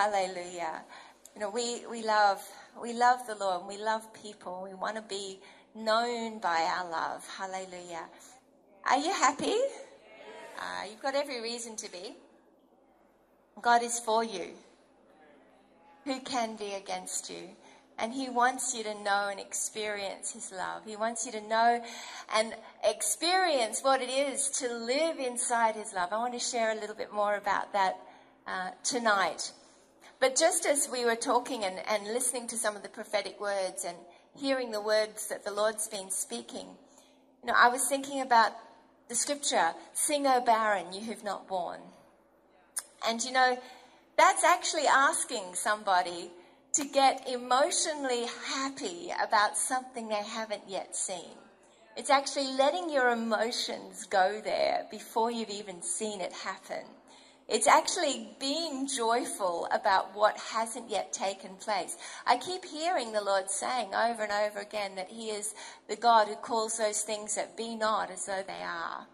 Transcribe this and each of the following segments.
Hallelujah. You know, we, we love we love the Lord and we love people. We want to be known by our love. Hallelujah. Are you happy? Uh, you've got every reason to be. God is for you. Who can be against you? And He wants you to know and experience His love. He wants you to know and experience what it is to live inside His love. I want to share a little bit more about that uh, tonight. But just as we were talking and, and listening to some of the prophetic words and hearing the words that the Lord's been speaking, you know, I was thinking about the scripture, Sing, O barren, you who've not borne. And you know, that's actually asking somebody to get emotionally happy about something they haven't yet seen. It's actually letting your emotions go there before you've even seen it happen. It's actually being joyful about what hasn't yet taken place. I keep hearing the Lord saying over and over again that He is the God who calls those things that be not as though they are.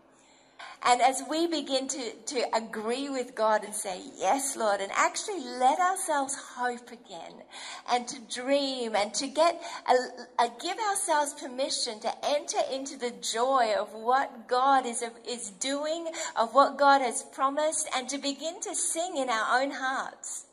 And as we begin to, to agree with God and say, Yes, Lord, and actually let ourselves hope again and to dream and to get, a, a, give ourselves permission to enter into the joy of what God is, is doing, of what God has promised, and to begin to sing in our own hearts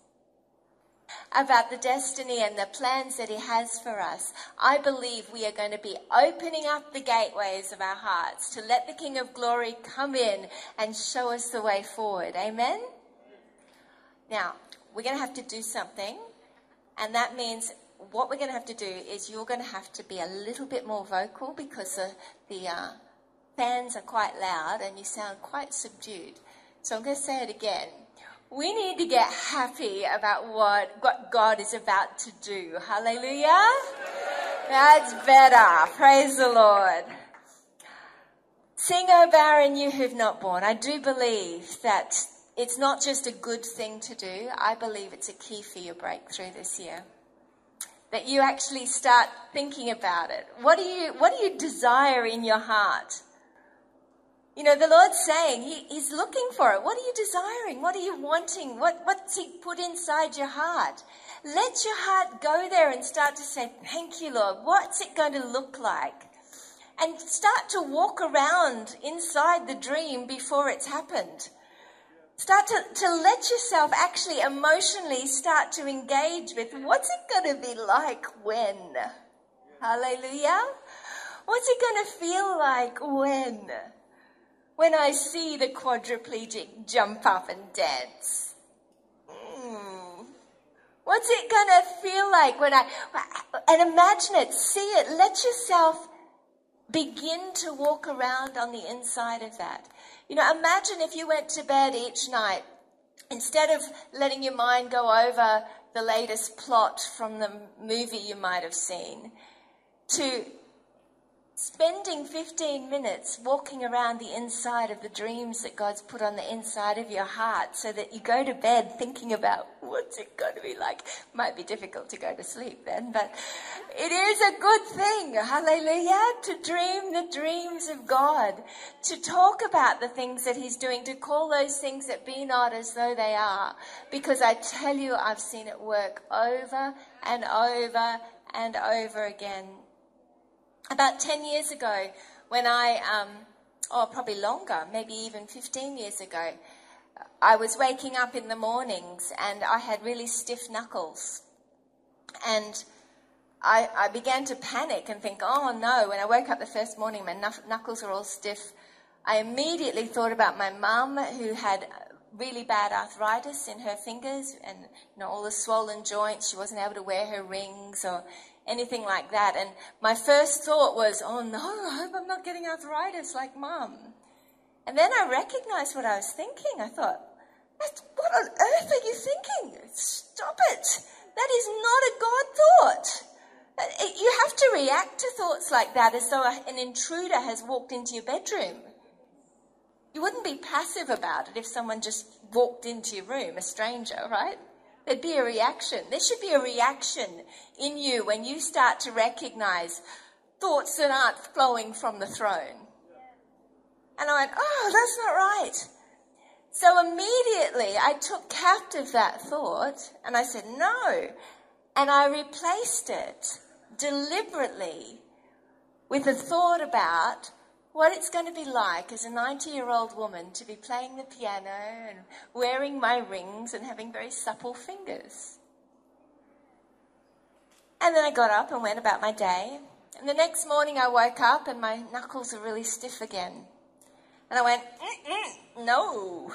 about the destiny and the plans that He has for us, I believe we are going to be opening up the gateways of our hearts to let the King of Glory come in and show us the way forward. Amen? Now, we're going to have to do something, and that means what we're going to have to do is you're going to have to be a little bit more vocal because the, the uh, fans are quite loud and you sound quite subdued. So I'm going to say it again we need to get happy about what, what God is about to do. Hallelujah. That's better. Praise the Lord. Sing, O barren, you who've not borne. I do believe that it's not just a good thing to do. I believe it's a key for your breakthrough this year. That you actually start thinking about it. What do you, what do you desire in your heart? You know, the Lord's saying he, He's looking for it. What are you desiring? What are you wanting? What, what's He put inside your heart? Let your heart go there and start to say, Thank you, Lord. What's it going to look like? And start to walk around inside the dream before it's happened. Start to, to let yourself actually emotionally start to engage with what's it going to be like when? Hallelujah. What's it going to feel like when? When I see the quadriplegic jump up and dance? Mm. What's it gonna feel like when I, and imagine it, see it, let yourself begin to walk around on the inside of that. You know, imagine if you went to bed each night, instead of letting your mind go over the latest plot from the movie you might have seen, to spending 15 minutes walking around the inside of the dreams that God's put on the inside of your heart so that you go to bed thinking about what's it going to be like. Might be difficult to go to sleep then, but it is a good thing, hallelujah, to dream the dreams of God, to talk about the things that He's doing, to call those things that be not as though they are. Because I tell you, I've seen it work over and over and over again about 10 years ago, when I, um, or probably longer, maybe even 15 years ago, I was waking up in the mornings and I had really stiff knuckles. And I, I, began to panic and think, oh no, when I woke up the first morning, my knuckles were all stiff. I immediately thought about my mum who had really bad arthritis in her fingers and you know, all the swollen joints. She wasn't able to wear her rings or anything like that. And my first thought was, oh no, I hope I'm not getting arthritis like mum. And then I recognized what I was thinking. I thought, what on earth are you thinking? Stop it. That is not a God thought. Uh, you have to react to thoughts like that as though an intruder has walked into your bedroom. You wouldn't be passive about it if someone just walked into your room, a stranger, right? There'd be a reaction. There should be a reaction in you when you start to recognize thoughts that aren't flowing from the throne. And I went, oh, that's not right. So immediately I took captive that thought and I said, no. And I replaced it deliberately with a thought about what it's going to be like as a 90 year old woman to be playing the piano and wearing my rings and having very supple fingers. And then I got up and went about my day. And the next morning I woke up and my knuckles were really stiff again. And I went, no.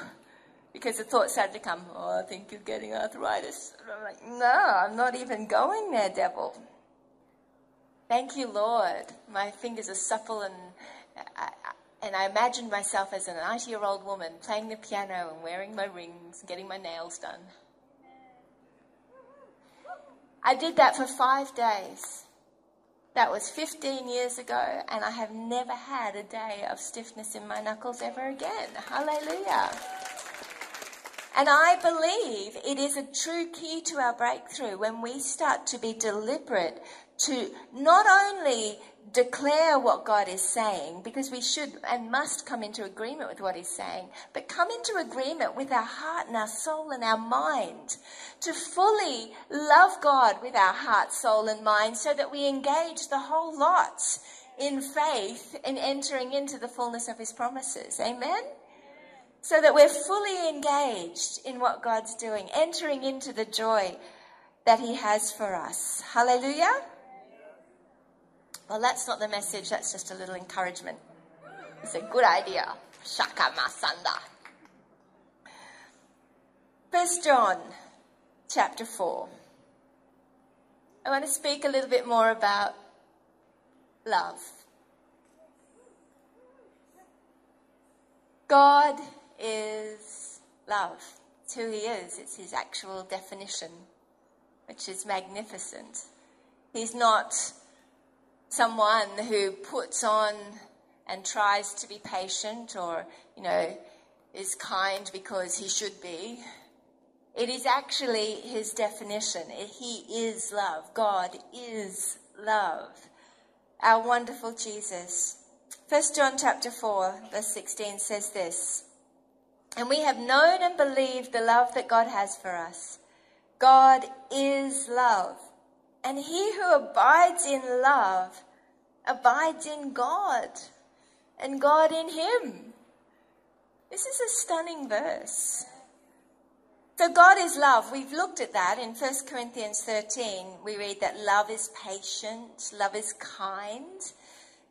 Because the thought started to come, oh, I think you're getting arthritis. And I'm like, no, I'm not even going there, devil. Thank you, Lord. My fingers are supple and And I imagined myself as a 90 year old woman playing the piano and wearing my rings and getting my nails done. I did that for five days. That was 15 years ago, and I have never had a day of stiffness in my knuckles ever again. Hallelujah. And I believe it is a true key to our breakthrough when we start to be deliberate to not only declare what God is saying, because we should and must come into agreement with what He's saying, but come into agreement with our heart and our soul and our mind to fully love God with our heart, soul, and mind so that we engage the whole lot in faith in entering into the fullness of His promises. Amen? So that we're fully engaged in what God's doing, entering into the joy that He has for us. Hallelujah. Well, that's not the message, that's just a little encouragement. It's a good idea. Shaka Masanda. First John chapter 4. I want to speak a little bit more about love. God is love. It's who He is, it's His actual definition, which is magnificent. He's not someone who puts on and tries to be patient or, you know, is kind because he should be. It is actually his definition. He is love. God is love. Our wonderful Jesus. 1 John chapter 4 verse 16 says this. And we have known and believed the love that God has for us. God is love. And he who abides in love abides in God and God in him. This is a stunning verse. So God is love. We've looked at that in 1 Corinthians 13. We read that love is patient, love is kind,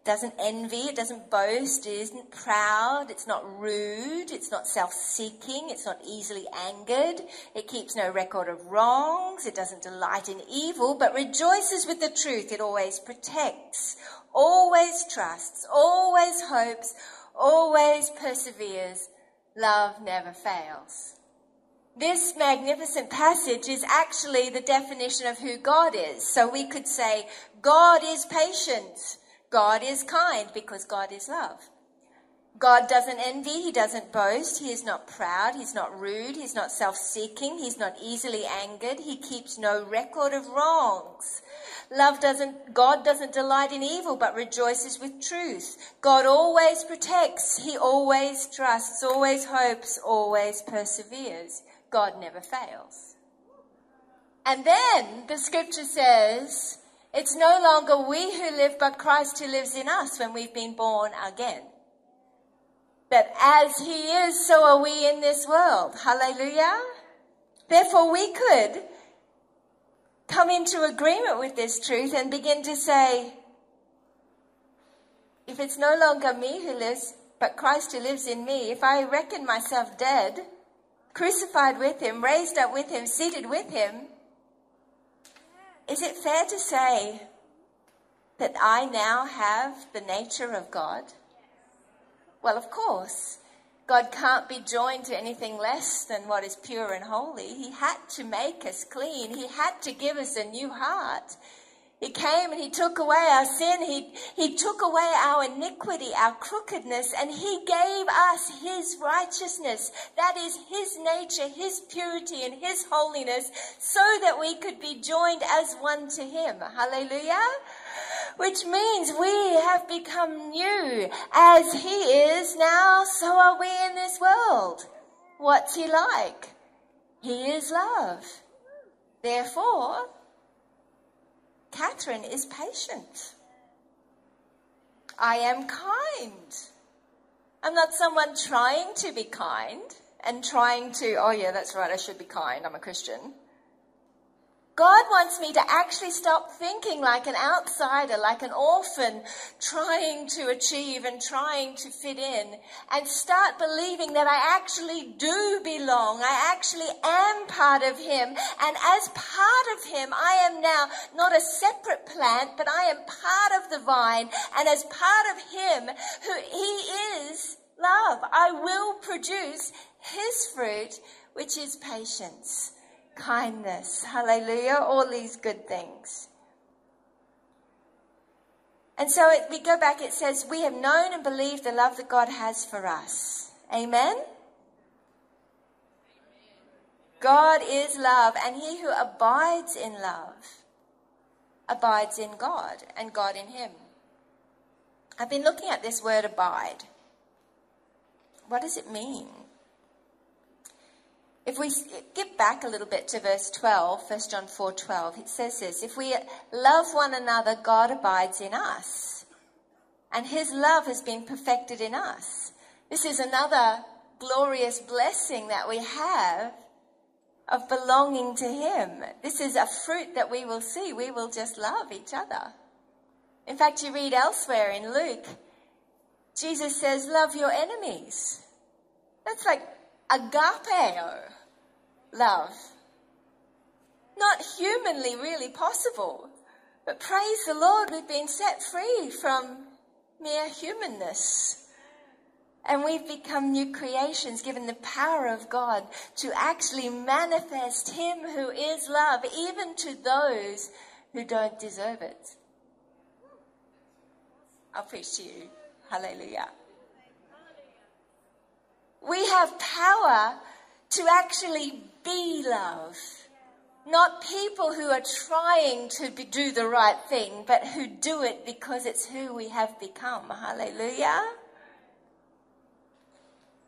doesn't envy, it doesn't boast, it isn't proud, it's not rude, it's not self seeking, it's not easily angered, it keeps no record of wrongs, it doesn't delight in evil, but rejoices with the truth, it always protects, always trusts, always hopes, always perseveres. Love never fails. This magnificent passage is actually the definition of who God is. So we could say, God is patient. God is kind because God is love. God doesn't envy, He doesn't boast, He is not proud, He's not rude, He's not self seeking, He's not easily angered, He keeps no record of wrongs. Love doesn't, God doesn't delight in evil but rejoices with truth. God always protects, He always trusts, always hopes, always perseveres. God never fails. And then the scripture says, it's no longer we who live, but Christ who lives in us when we've been born again. That as He is, so are we in this world. Hallelujah. Therefore, we could come into agreement with this truth and begin to say, if it's no longer me who lives, but Christ who lives in me, if I reckon myself dead, crucified with Him, raised up with Him, seated with Him, is it fair to say that I now have the nature of God? Well, of course. God can't be joined to anything less than what is pure and holy. He had to make us clean. He had to give us a new heart. He came and he took away our sin. He, he took away our iniquity, our crookedness, and he gave us his righteousness. That is his nature, his purity, and his holiness, so that we could be joined as one to him. Hallelujah. Which means we have become new. As he is now, so are we in this world. What's he like? He is love. Therefore, Catherine is patient. I am kind. I'm not someone trying to be kind and trying to, oh yeah, that's right, I should be kind, I'm a Christian. God wants me to actually stop thinking like an outsider, like an orphan, trying to achieve and trying to fit in, and start believing that I actually do belong. I actually am part of Him. And as part of Him, I am now not a separate plant, but I am part of the vine. And as part of Him, who He is love, I will produce His fruit, which is patience kindness. Hallelujah. All these good things. And so it, we go back, it says, We have known and believed the love that God has for us. Amen? God is love, and he who abides in love abides in God, and God in him. I've been looking at this word abide. What does it mean? If we get back a little bit to verse 12, 1 John 4 12, it says this If we love one another, God abides in us, and his love has been perfected in us. This is another glorious blessing that we have of belonging to him. This is a fruit that we will see. We will just love each other. In fact, you read elsewhere in Luke, Jesus says, Love your enemies. That's like agapeo love. Not humanly really possible, but praise the Lord, we've been set free from mere humanness. And we've become new creations, given the power of God to actually manifest Him who is love, even to those who don't deserve it. I'll preach to you. Hallelujah. We have power to actually be love. Not people who are trying to be, do the right thing, but who do it because it's who we have become. Hallelujah.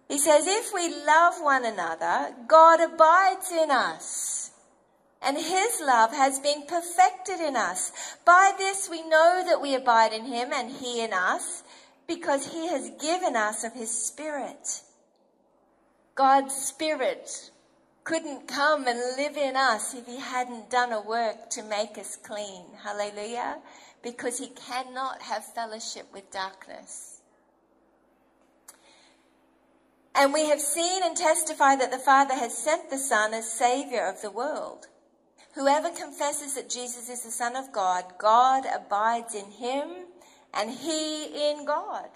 He says, if we love one another, God abides in us. And his love has been perfected in us. By this we know that we abide in him and he in us, because he has given us of his spirit. God's Spirit couldn't come and live in us if He hadn't done a work to make us clean. Hallelujah. Because He cannot have fellowship with darkness. And we have seen and testified that the Father has sent the Son as Savior of the world. Whoever confesses that Jesus is the Son of God, God abides in him and he in God.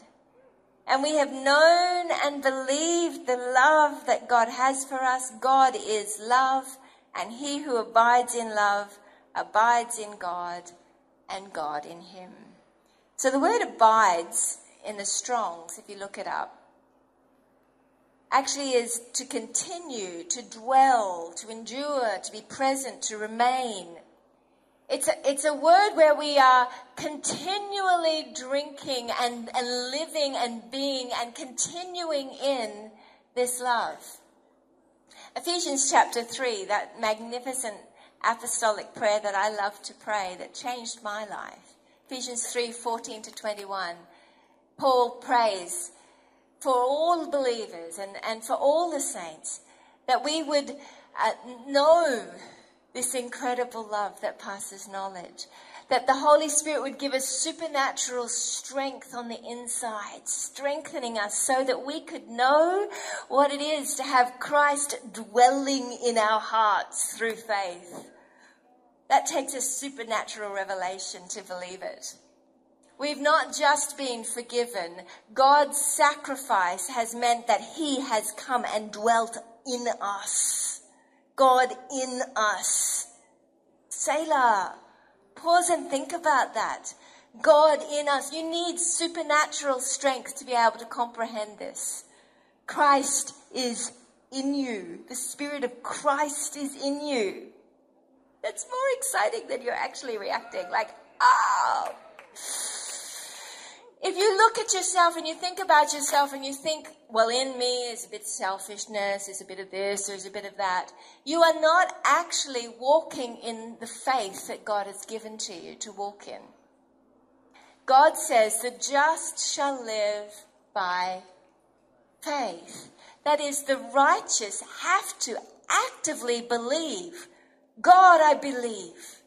And we have known and believed the love that God has for us. God is love, and he who abides in love abides in God, and God in him. So the word abides in the Strongs, if you look it up, actually is to continue, to dwell, to endure, to be present, to remain. It's a, it's a word where we are continually drinking and, and living and being and continuing in this love. Ephesians chapter 3, that magnificent apostolic prayer that I love to pray that changed my life. Ephesians 3 14 to 21. Paul prays for all believers and, and for all the saints that we would uh, know this incredible love that passes knowledge. That the Holy Spirit would give us supernatural strength on the inside, strengthening us so that we could know what it is to have Christ dwelling in our hearts through faith. That takes a supernatural revelation to believe it. We've not just been forgiven. God's sacrifice has meant that He has come and dwelt in us. God in us. Selah. Pause and think about that. God in us. You need supernatural strength to be able to comprehend this. Christ is in you. The Spirit of Christ is in you. It's more exciting than you're actually reacting like, oh. If you look at yourself and you think about yourself and you think, well, in me is a bit selfishness, there's a bit of this, there's a bit of that, you are not actually walking in the faith that God has given to you to walk in. God says, the just shall live by faith. That is, the righteous have to actively believe. God, I believe.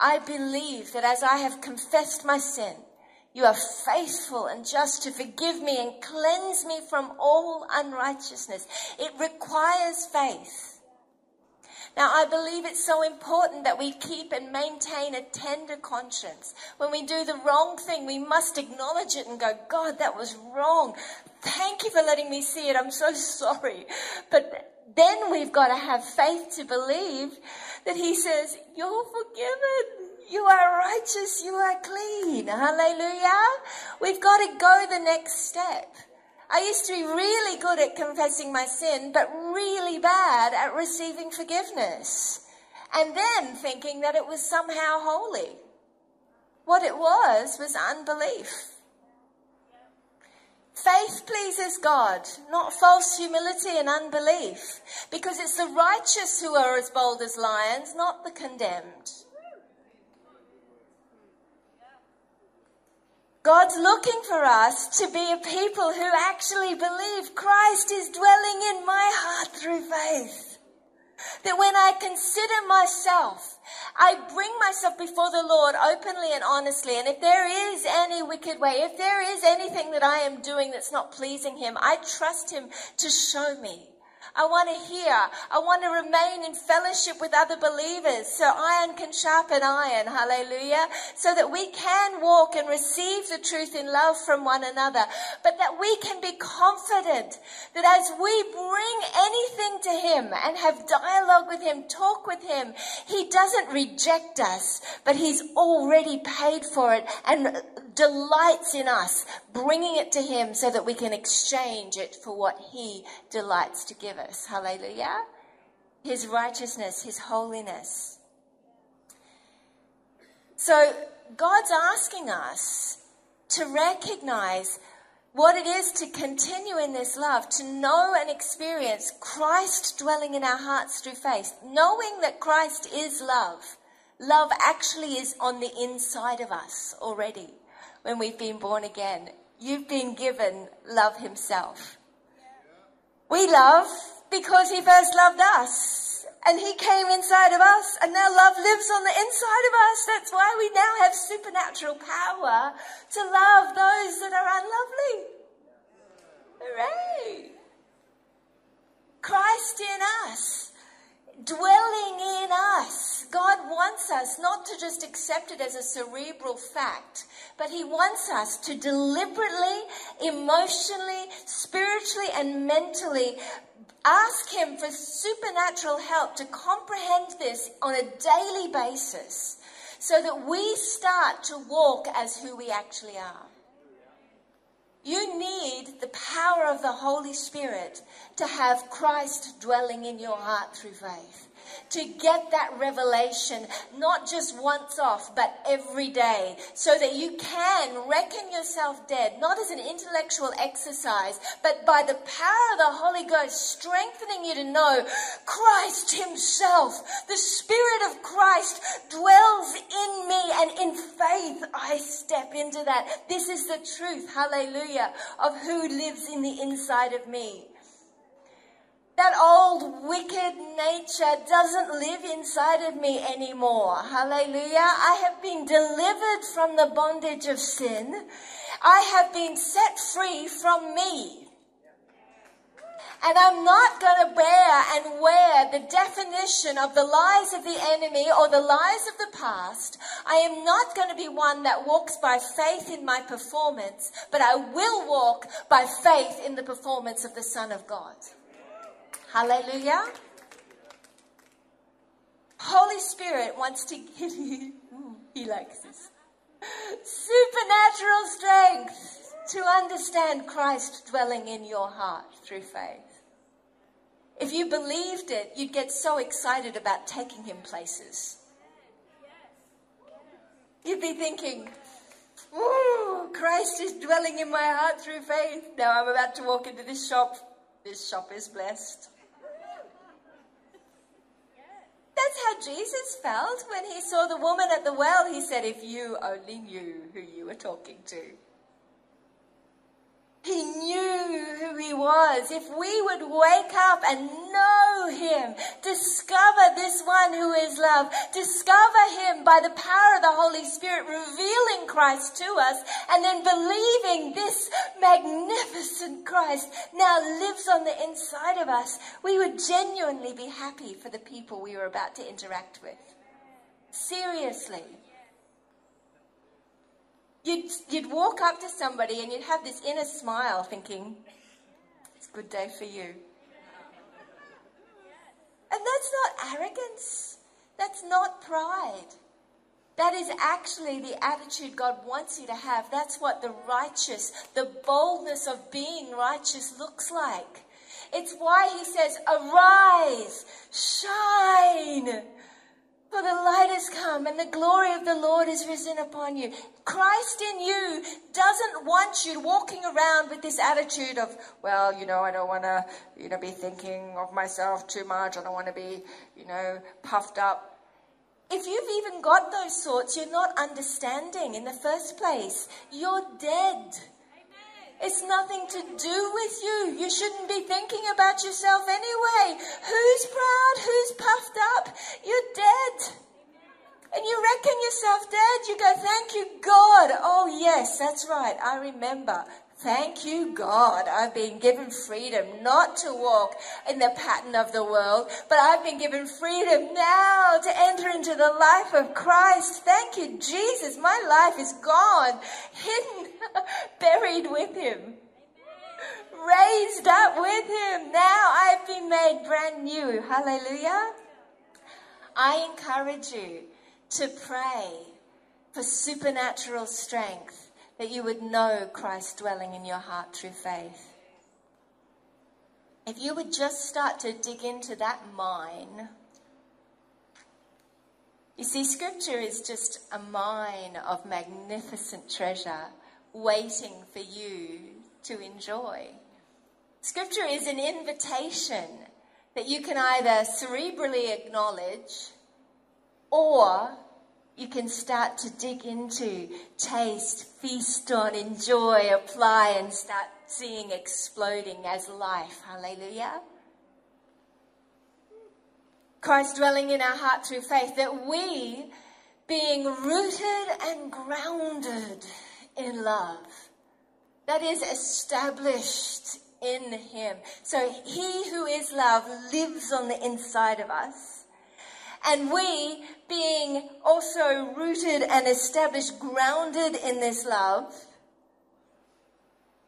I believe that as I have confessed my sin, you are faithful and just to forgive me and cleanse me from all unrighteousness. It requires faith. Now, I believe it's so important that we keep and maintain a tender conscience. When we do the wrong thing, we must acknowledge it and go, God, that was wrong. Thank you for letting me see it. I'm so sorry. But then we've got to have faith to believe that He says, You're forgiven. You are righteous. You are clean. Hallelujah. We've got to go the next step. I used to be really good at confessing my sin, but really bad at receiving forgiveness. And then thinking that it was somehow holy. What it was was unbelief. Faith pleases God, not false humility and unbelief, because it's the righteous who are as bold as lions, not the condemned. God's looking for us to be a people who actually believe Christ is dwelling in my heart through faith. That when I consider myself, I bring myself before the Lord openly and honestly. And if there is any wicked way, if there is anything that I am doing that's not pleasing Him, I trust Him to show me. I want to hear. I want to remain in fellowship with other believers so iron can sharpen iron. Hallelujah. So that we can walk and receive the truth in love from one another, but that we can be confident that as we bring anything to Him and have dialogue with Him, talk with Him, He doesn't reject us, but He's already paid for it and delights in us, bringing it to Him so that we can exchange it for what He delights to give us. Hallelujah. His righteousness, His holiness. So God's asking us to recognize what it is to continue in this love, to know and experience Christ dwelling in our hearts through faith, knowing that Christ is love. Love actually is on the inside of us already when we've been born again. You've been given love himself. We love because he first loved us and he came inside of us and now love lives on the inside of us. That's why we now have supernatural power to love those that are unlovely. Hooray! Christ in us dwelling in us. God wants us not to just accept it as a cerebral fact, but He wants us to deliberately, emotionally, spiritually, and mentally ask Him for supernatural help to comprehend this on a daily basis so that we start to walk as who we actually are. You need the power of the Holy Spirit to have Christ dwelling in your heart through faith to get that revelation, not just once off, but every day, so that you can reckon yourself dead, not as an intellectual exercise, but by the power of the Holy Ghost strengthening you to know Christ Himself, the Spirit of Christ dwells in me, and in faith I step into that. This is the truth, hallelujah, of who lives in the inside of me. That old wicked nature doesn't live inside of me anymore. Hallelujah. I have been delivered from the bondage of sin. I have been set free from me. And I'm not going to bear and wear the definition of the lies of the enemy or the lies of the past. I am not going to be one that walks by faith in my performance, but I will walk by faith in the performance of the Son of God. Hallelujah. Holy Spirit wants to give you, he likes this, supernatural strength to understand Christ dwelling in your heart through faith. If you believed it, you'd get so excited about taking him places. You'd be thinking, Ooh, Christ is dwelling in my heart through faith. Now I'm about to walk into this shop. This shop is blessed. That's how Jesus felt when he saw the woman at the well. He said, If you only knew who you were talking to. He knew who he was. If we would wake up and know him, discover this one who is love, discover him by the power of the Holy Spirit, revealing Christ to us, and then believing this magnificent Christ now lives on the inside of us, we would genuinely be happy for the people we were about to interact with. Seriously. You'd, you'd walk up to somebody and you'd have this inner smile thinking, it's a good day for you. And that's not arrogance. That's not pride. That is actually the attitude God wants you to have. That's what the righteous, the boldness of being righteous looks like. It's why he says, arise, shine. For the light has come and the glory of the Lord is risen upon you. Christ in you doesn't want you walking around with this attitude of, well, you know, I don't want to, you know, be thinking of myself too much. I don't want to be, you know, puffed up. If you've even got those thoughts, you're not understanding in the first place. You're dead. It's nothing to do with you. You shouldn't be thinking about yourself anyway. Who's proud? Who's puffed up? You're dead. And you reckon yourself dead. You go, thank you, God. Oh, yes, that's right. I remember. Thank you, God. I've been given freedom not to walk in the pattern of the world, but I've been given freedom now to enter into the life of Christ. Thank you, Jesus. My life is gone, hidden, buried with Him, raised up with Him. Now I've been made brand new. Hallelujah. I encourage you to pray for supernatural strength that you would know Christ dwelling in your heart through faith. If you would just start to dig into that mine, you see, Scripture is just a mine of magnificent treasure waiting for you to enjoy. Scripture is an invitation that you can either cerebrally acknowledge or you can start to dig into, taste, feast on, enjoy, apply, and start seeing exploding as life. Hallelujah. Christ dwelling in our heart through faith, that we, being rooted and grounded in love, that is established in Him. So He who is love lives on the inside of us and we, being also rooted and established, grounded in this love,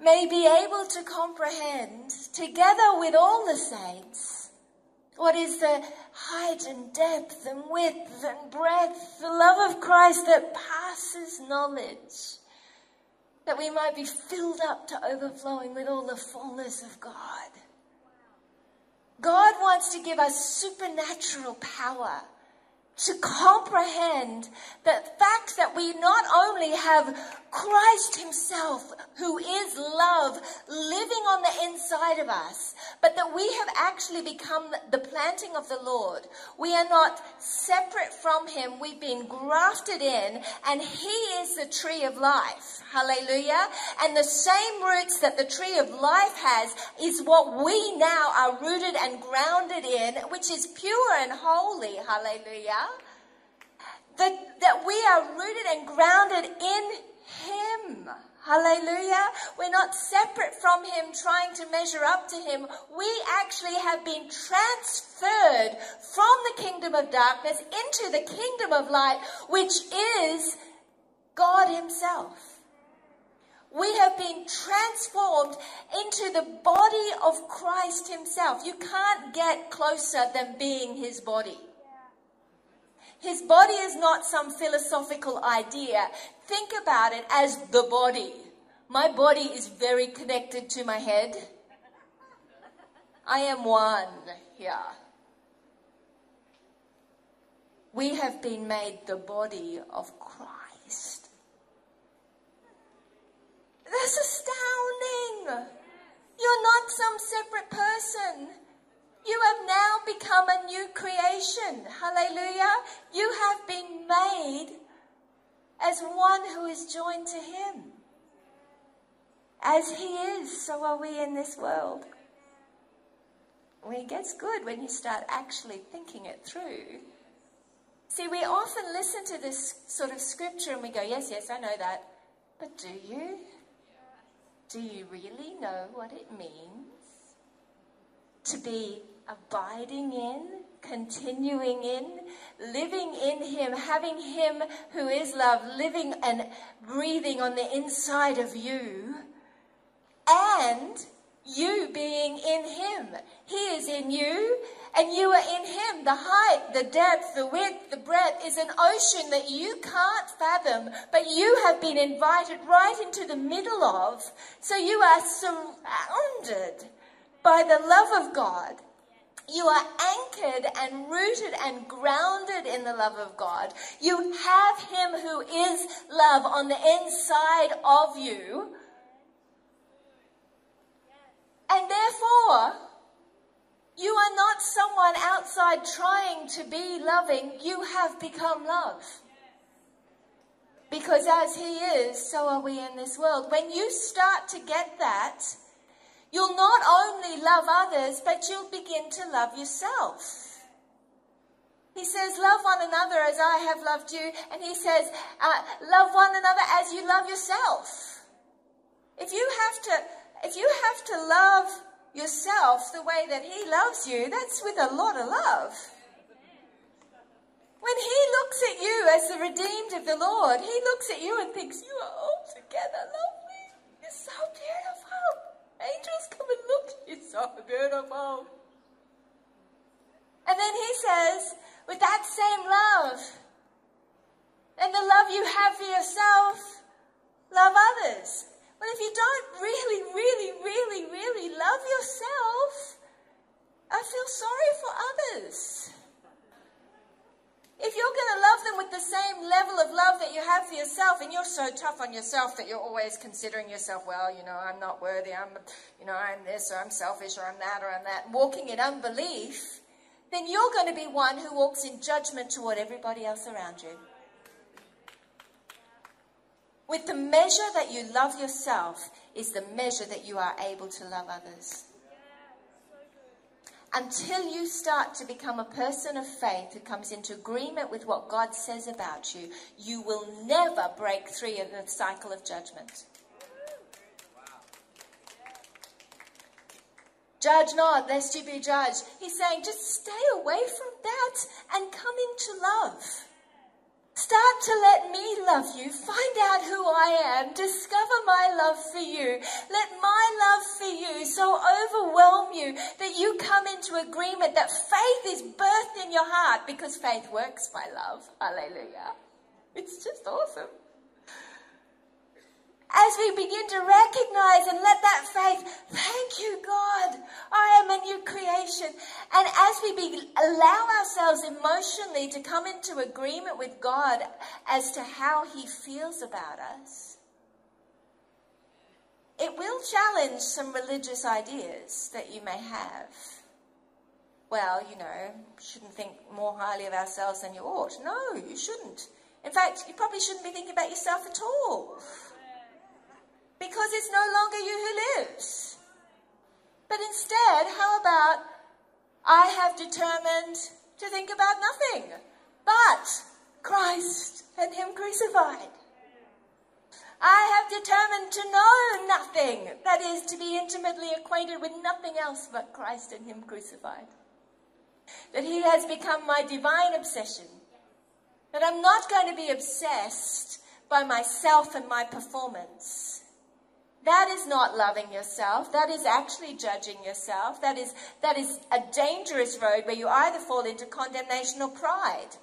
may be able to comprehend, together with all the saints, what is the height and depth and width and breadth, the love of Christ that passes knowledge, that we might be filled up to overflowing with all the fullness of God. God wants to give us supernatural power to comprehend the fact that we not only have Christ Himself, who is love, living on the inside of us, but that we have actually become the planting of the Lord. We are not separate from Him. We've been grafted in, and He is the tree of life. Hallelujah. And the same roots that the tree of life has is what we now are rooted and grounded in, which is pure and holy. Hallelujah. That, that we are rooted and grounded in Him. Hallelujah. We're not separate from Him trying to measure up to Him. We actually have been transferred from the kingdom of darkness into the kingdom of light, which is God Himself. We have been transformed into the body of Christ Himself. You can't get closer than being His body. His body is not some philosophical idea. Think about it as the body. My body is very connected to my head. I am one here. We have been made the body of Christ. That's astounding. You're not some separate person. You have now become a new creation. Hallelujah. You have been made as one who is joined to Him. As He is, so are we in this world. Well, it gets good when you start actually thinking it through. See, we often listen to this sort of scripture and we go, yes, yes, I know that. But do you? Do you really know what it means to be abiding in, continuing in, living in Him, having Him who is love living and breathing on the inside of you, and you being in Him? He is in you, and you are in Him. The height, the depth, the width, the breadth is an ocean that you can't fathom, but you have been invited right into the middle of. So you are surrounded by the love of God. You are anchored and rooted and grounded in the love of God. You have Him who is love on the inside of you. And therefore, you are not someone outside trying to be loving. You have become love. Because as He is, so are we in this world. When you start to get that, you'll not only love others, but you'll begin to love yourself. He says, Love one another as I have loved you. And He says, uh, Love one another as you love yourself. If you have to, if you have to love yourself the way that He loves you, that's with a lot of love. When He looks at you as the redeemed of the Lord, He looks at you and thinks, You are altogether lovely. Angels come and look. You're so beautiful. Oh, and then He says, with that same love, and the love you have for yourself, love others. But if you don't really, really, really, really love yourself, I feel sorry for others. If you're going to love them with the same level of love that you have for yourself, and you're so tough on yourself that you're always considering yourself, well, you know, I'm not worthy, I'm, you know, I'm this, or I'm selfish, or I'm that, or I'm that, walking in unbelief, then you're going to be one who walks in judgment toward everybody else around you. With the measure that you love yourself is the measure that you are able to love others. Until you start to become a person of faith who comes into agreement with what God says about you, you will never break free of the cycle of judgment. Judge not, lest you be judged. He's saying, just stay away from that and come into love. Start to let me love you. Find out who I am. Discover my love for you. Let my love for so overwhelm you that you come into agreement that faith is birthed in your heart because faith works by love. Hallelujah. It's just awesome as we begin to recognize and let that faith, thank you, God, I am a new creation. And as we be, allow ourselves emotionally to come into agreement with God as to how He feels about us, it will challenge some religious ideas that you may have. Well, you know, shouldn't think more highly of ourselves than you ought. No, you shouldn't. In fact, you probably shouldn't be thinking about yourself at all because it's no longer you who lives. But instead, how about I have determined to think about nothing but Christ and Him crucified. I have determined to know nothing, that is, to be intimately acquainted with nothing else but Christ and Him crucified. That He has become my divine obsession. That I'm not going to be obsessed by myself and my performance that is not loving yourself. That is actually judging yourself. That is, that is a dangerous road where you either fall into condemnation or pride.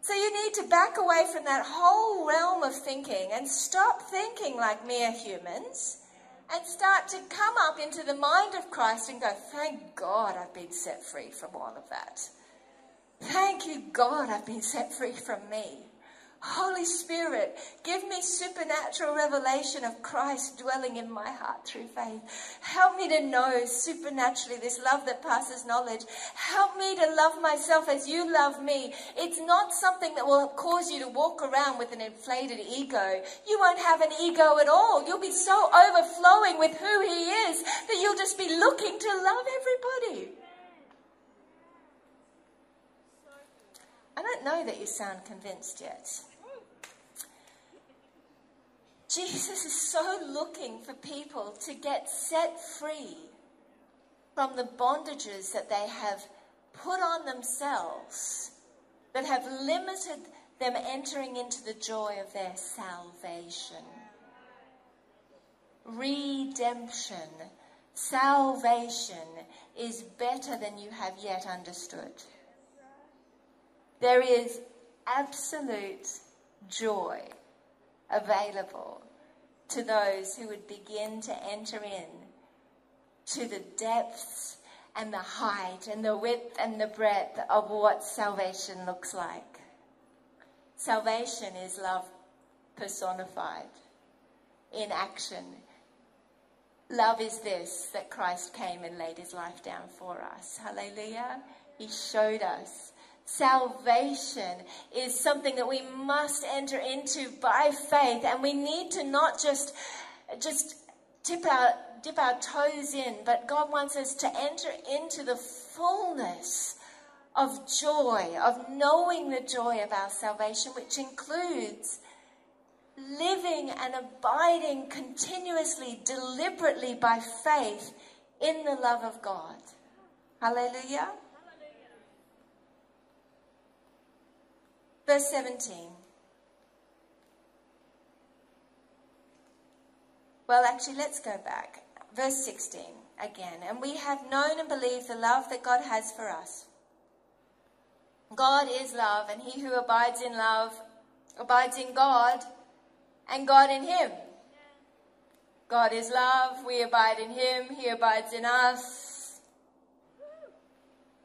So you need to back away from that whole realm of thinking and stop thinking like mere humans and start to come up into the mind of Christ and go, thank God I've been set free from all of that. Thank you, God, I've been set free from me. Holy Spirit, give me supernatural revelation of Christ dwelling in my heart through faith. Help me to know supernaturally this love that passes knowledge. Help me to love myself as you love me. It's not something that will cause you to walk around with an inflated ego. You won't have an ego at all. You'll be so overflowing with who He is that you'll just be looking to love everybody. I don't know that you sound convinced yet. Jesus is so looking for people to get set free from the bondages that they have put on themselves that have limited them entering into the joy of their salvation. Redemption, salvation is better than you have yet understood. There is absolute joy available to those who would begin to enter in to the depths and the height and the width and the breadth of what salvation looks like. Salvation is love personified in action. Love is this that Christ came and laid his life down for us. Hallelujah. He showed us Salvation is something that we must enter into by faith, and we need to not just just dip our dip our toes in, but God wants us to enter into the fullness of joy, of knowing the joy of our salvation, which includes living and abiding continuously, deliberately by faith in the love of God. Hallelujah. Verse 17. Well, actually, let's go back. Verse 16 again. And we have known and believed the love that God has for us. God is love, and he who abides in love abides in God, and God in him. God is love, we abide in him, he abides in us.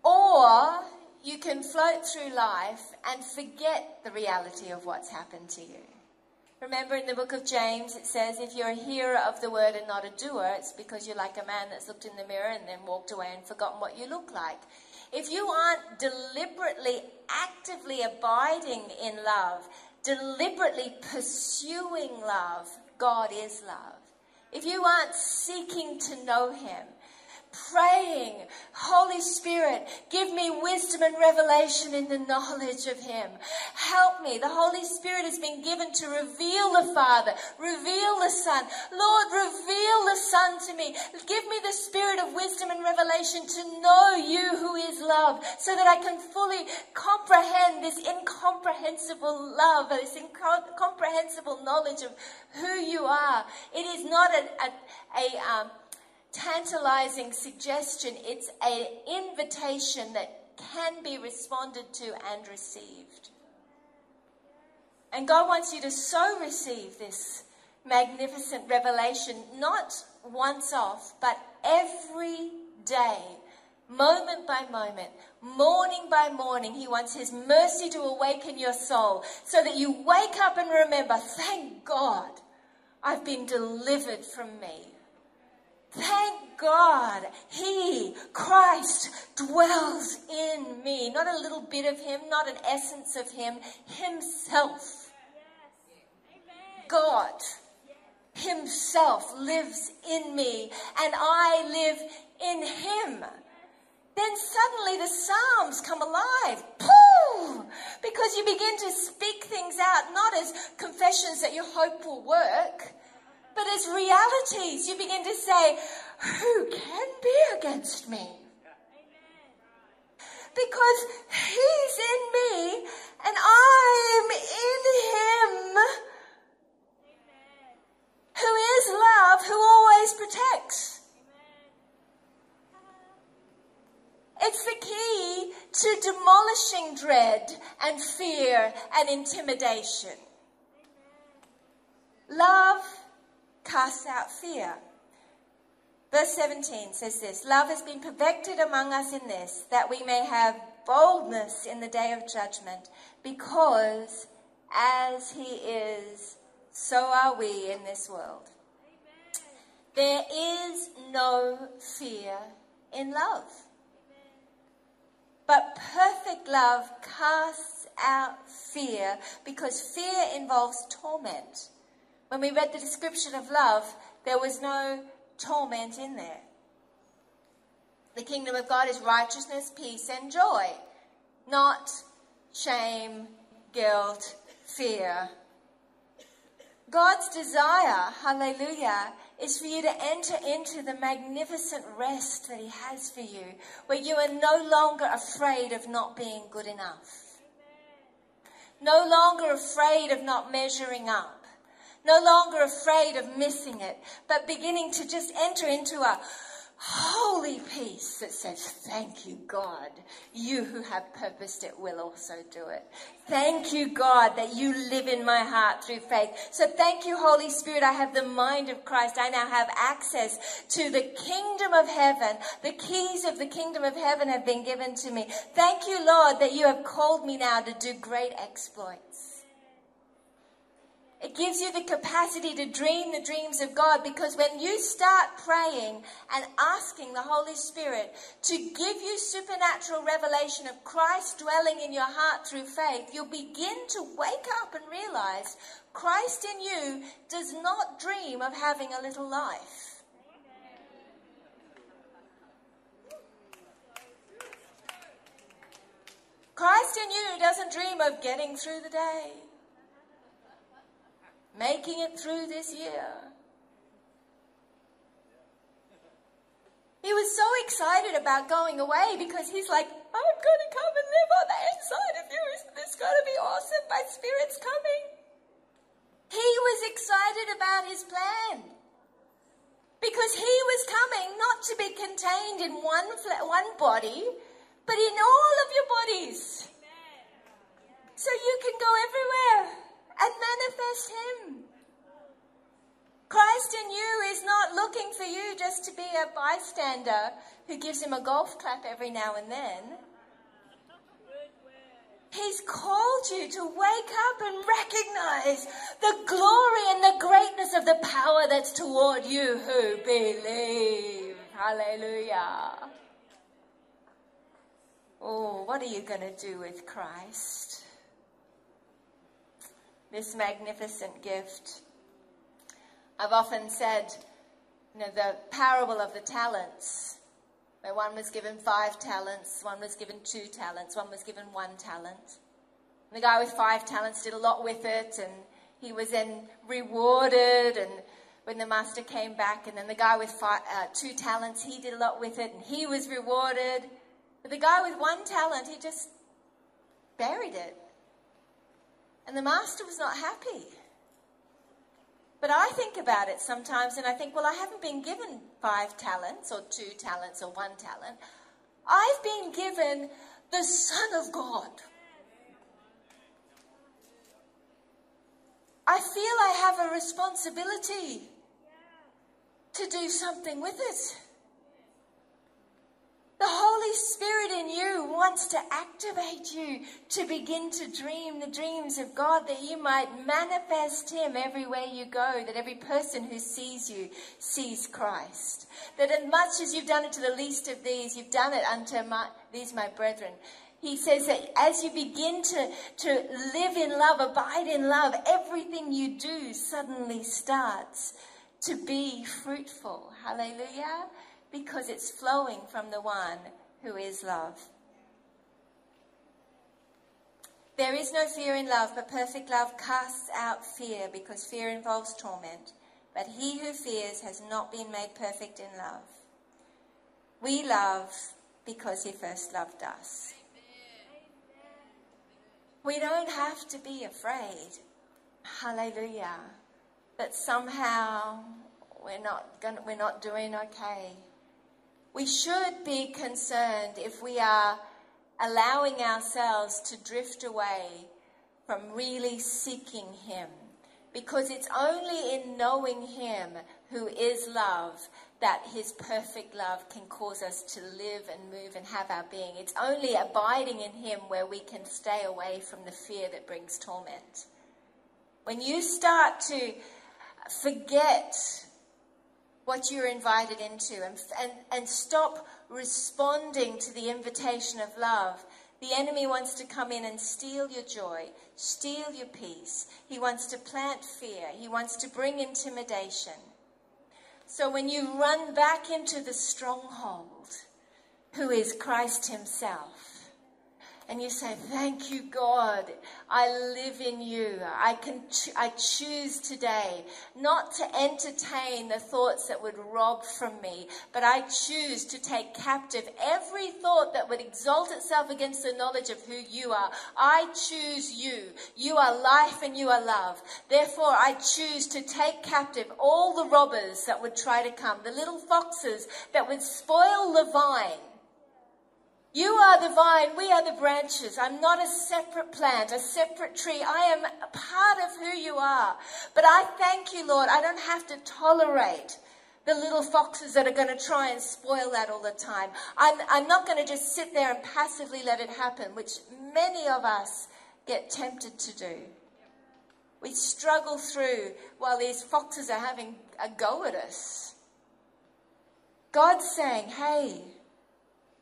Or you can float through life and forget the reality of what's happened to you. Remember in the book of James, it says, if you're a hearer of the word and not a doer, it's because you're like a man that's looked in the mirror and then walked away and forgotten what you look like. If you aren't deliberately, actively abiding in love, deliberately pursuing love, God is love. If you aren't seeking to know Him, praying, Holy Spirit, give me wisdom and revelation in the knowledge of Him. Help me. The Holy Spirit has been given to reveal the Father, reveal the Son. Lord, reveal the Son to me. Give me the spirit of wisdom and revelation to know you who is love so that I can fully comprehend this incomprehensible love, this incomprehensible knowledge of who you are. It is not a, a, a um, tantalizing suggestion, it's an invitation that can be responded to and received. And God wants you to so receive this magnificent revelation, not once off, but every day, moment by moment, morning by morning. He wants His mercy to awaken your soul so that you wake up and remember, thank God, I've been delivered from me. Thank God, He, Christ, dwells in me. Not a little bit of Him, not an essence of Him, Himself. God Himself lives in me, and I live in Him. Then suddenly the Psalms come alive. Pooh! Because you begin to speak things out, not as confessions that you hope will work but as realities, you begin to say, Who can be against me? Because He's in me and I'm in Him. Who is love, who always protects. It's the key to demolishing dread and fear and intimidation. Love casts out fear. Verse 17 says this Love has been perfected among us in this, that we may have boldness in the day of judgment, because as he is, so are we in this world. There is no fear in love. But perfect love casts out fear because fear involves torment. When we read the description of love, there was no torment in there. The kingdom of God is righteousness, peace, and joy, not shame, guilt, fear. God's desire, hallelujah, is for you to enter into the magnificent rest that He has for you, where you are no longer afraid of not being good enough, no longer afraid of not measuring up, no longer afraid of missing it, but beginning to just enter into a holy peace that says, Thank you, God. You who have purposed it will also do it. Thank you, God, that you live in my heart through faith. So thank you, Holy Spirit. I have the mind of Christ. I now have access to the kingdom of heaven. The keys of the kingdom of heaven have been given to me. Thank you, Lord, that you have called me now to do great exploits. It gives you the capacity to dream the dreams of God because when you start praying and asking the Holy Spirit to give you supernatural revelation of Christ dwelling in your heart through faith, you'll begin to wake up and realize Christ in you does not dream of having a little life. Christ in you doesn't dream of getting through the day making it through this year. He was so excited about going away because he's like, I'm going to come and live on the inside of you. Isn't this going to be awesome? My spirit's coming. He was excited about his plan because he was coming not to be contained in one, one body, but in all of your bodies. So you can go everywhere and manifest Him. Christ in you is not looking for you just to be a bystander who gives him a golf clap every now and then. He's called you to wake up and recognize the glory and the greatness of the power that's toward you who believe. Hallelujah. Oh, what are you going to do with Christ? this magnificent gift. I've often said, you know, the parable of the talents, where one was given five talents, one was given two talents, one was given one talent. And the guy with five talents did a lot with it, and he was then rewarded. And when the master came back, and then the guy with five, uh, two talents, he did a lot with it, and he was rewarded. But the guy with one talent, he just buried it. And the master was not happy. But I think about it sometimes and I think, well, I haven't been given five talents or two talents or one talent. I've been given the Son of God. I feel I have a responsibility to do something with it. The Holy Spirit in you wants to activate you to begin to dream the dreams of God that you might manifest Him everywhere you go, that every person who sees you sees Christ. That as much as you've done it to the least of these, you've done it unto my, these my brethren. He says that as you begin to, to live in love, abide in love, everything you do suddenly starts to be fruitful. Hallelujah because it's flowing from the one who is love. There is no fear in love, but perfect love casts out fear because fear involves torment. But he who fears has not been made perfect in love. We love because he first loved us. We don't have to be afraid. Hallelujah. That somehow we're not, gonna, we're not doing okay. We should be concerned if we are allowing ourselves to drift away from really seeking Him. Because it's only in knowing Him who is love that His perfect love can cause us to live and move and have our being. It's only abiding in Him where we can stay away from the fear that brings torment. when you start to forget what you're invited into and, and, and stop responding to the invitation of love, the enemy wants to come in and steal your joy, steal your peace. He wants to plant fear. He wants to bring intimidation. So when you run back into the stronghold, who is Christ Himself, and you say, Thank you, God. I live in you. I can, I choose today not to entertain the thoughts that would rob from me, but I choose to take captive every thought that would exalt itself against the knowledge of who you are. I choose you. You are life and you are love. Therefore, I choose to take captive all the robbers that would try to come, the little foxes that would spoil the vine you are the vine, we are the branches. I'm not a separate plant, a separate tree. I am a part of who you are. But I thank you, Lord, I don't have to tolerate the little foxes that are going to try and spoil that all the time. I'm, I'm not going to just sit there and passively let it happen, which many of us get tempted to do. We struggle through while these foxes are having a go at us. God's saying, hey,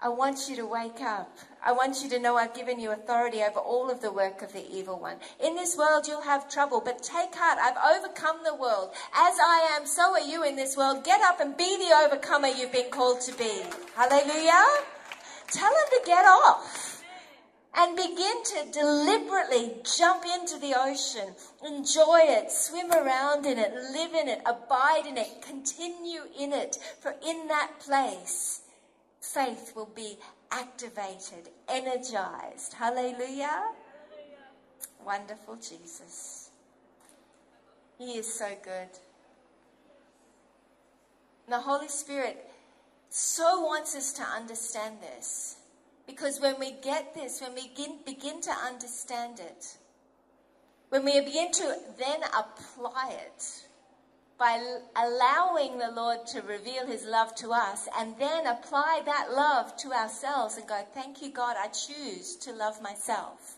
I want you to wake up. I want you to know I've given you authority over all of the work of the evil one. In this world you'll have trouble, but take heart. I've overcome the world. As I am, so are you in this world. Get up and be the overcomer you've been called to be. Hallelujah. Tell him to get off and begin to deliberately jump into the ocean, enjoy it, swim around in it, live in it, abide in it, continue in it. For in that place, faith will be activated, energized. Hallelujah. Wonderful Jesus. He is so good. the Holy Spirit so wants us to understand this. Because when we get this, when we begin, begin to understand it, when we begin to then apply it, by allowing the Lord to reveal his love to us and then apply that love to ourselves and go, Thank you, God, I choose to love myself.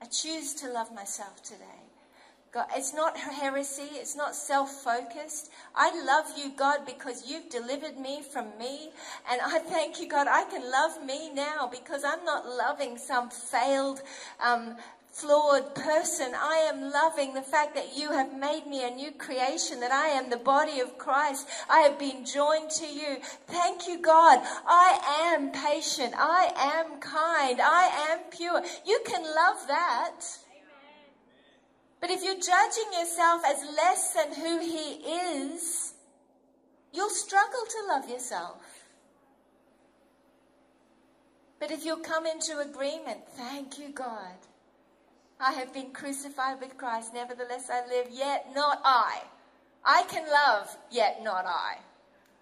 I choose to love myself today. God, it's not heresy, it's not self focused. I love you, God, because you've delivered me from me. And I thank you, God, I can love me now because I'm not loving some failed um, flawed person. I am loving the fact that you have made me a new creation, that I am the body of Christ. I have been joined to you. Thank you, God. I am patient. I am kind. I am pure. You can love that. But if you're judging yourself as less than who He is, you'll struggle to love yourself. But if you'll come into agreement, thank you, God. I have been crucified with Christ, nevertheless I live, yet not I. I can love, yet not I.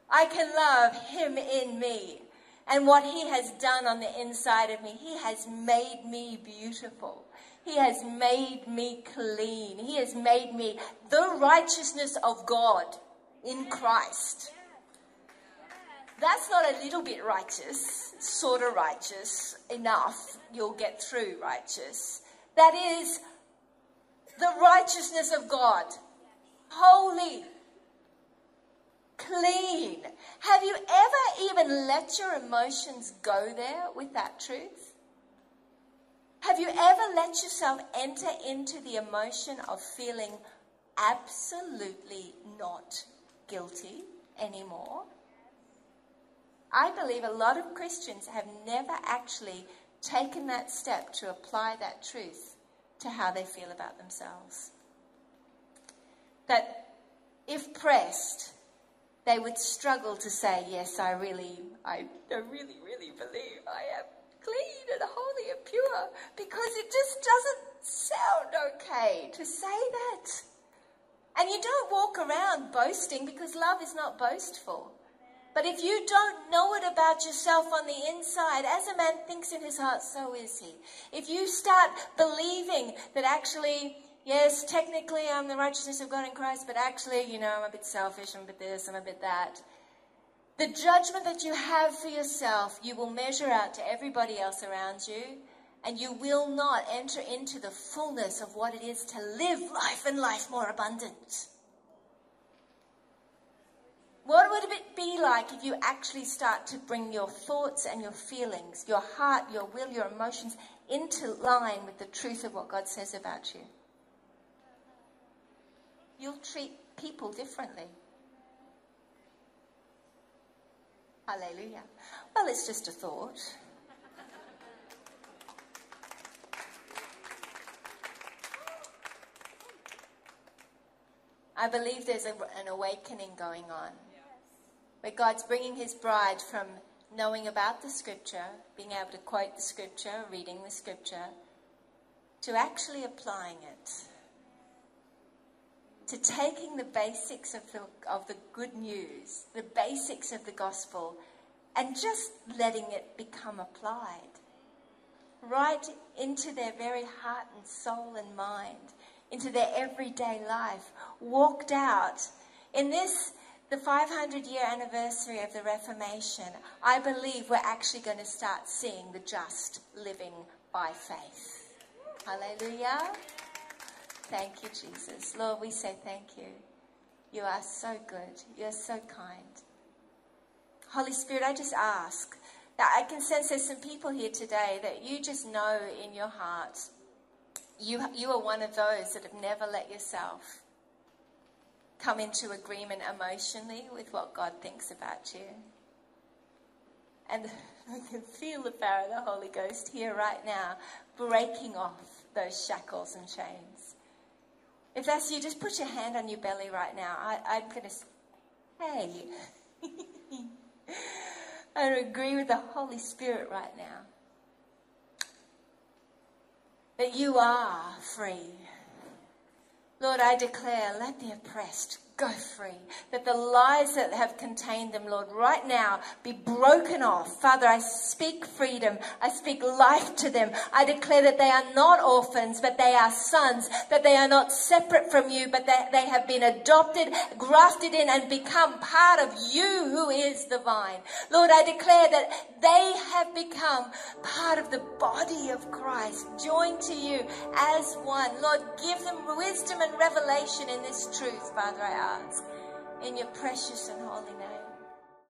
I can love Him in me and what He has done on the inside of me. He has made me beautiful. He has made me clean. He has made me the righteousness of God in Christ. That's not a little bit righteous, sort of righteous, enough, you'll get through righteous. That is the righteousness of God. Holy. Clean. Have you ever even let your emotions go there with that truth? Have you ever let yourself enter into the emotion of feeling absolutely not guilty anymore? I believe a lot of Christians have never actually taken that step to apply that truth to how they feel about themselves. That if pressed, they would struggle to say, Yes, I really, I, I really, really believe I am clean and holy and pure, because it just doesn't sound okay to say that. And you don't walk around boasting because love is not boastful. But if you don't know it about yourself on the inside, as a man thinks in his heart, so is he. If you start believing that actually, yes, technically I'm the righteousness of God in Christ, but actually, you know, I'm a bit selfish, I'm a bit this, I'm a bit that. The judgment that you have for yourself, you will measure out to everybody else around you, and you will not enter into the fullness of what it is to live life and life more abundant. What would it be like if you actually start to bring your thoughts and your feelings, your heart, your will, your emotions into line with the truth of what God says about you? You'll treat people differently. Hallelujah. Well, it's just a thought. I believe there's a, an awakening going on where God's bringing his bride from knowing about the scripture, being able to quote the scripture, reading the scripture, to actually applying it. To taking the basics of the, of the good news, the basics of the gospel, and just letting it become applied right into their very heart and soul and mind, into their everyday life, walked out in this the 500 year anniversary of the Reformation, I believe we're actually going to start seeing the just living by faith. Hallelujah. Thank you, Jesus. Lord, we say thank you. You are so good. You're so kind. Holy Spirit, I just ask that I can sense there's some people here today that you just know in your heart you, you are one of those that have never let yourself come into agreement emotionally with what God thinks about you. And I can feel the power of the Holy Ghost here right now, breaking off those shackles and chains. If that's you, just put your hand on your belly right now. I, am going to, say, hey, I agree with the Holy Spirit right now that you are free. Lord, I declare, let the oppressed go free. That the lies that have contained them, Lord, right now be broken off. Father, I speak freedom. I speak life to them. I declare that they are not orphans, but they are sons. That they are not separate from you, but that they have been adopted, grafted in, and become part of you who is the vine. Lord, I declare that they have become part of the body of Christ, joined to you as one. Lord, give them wisdom and revelation in this truth, Father, I ask. In your precious and holy name.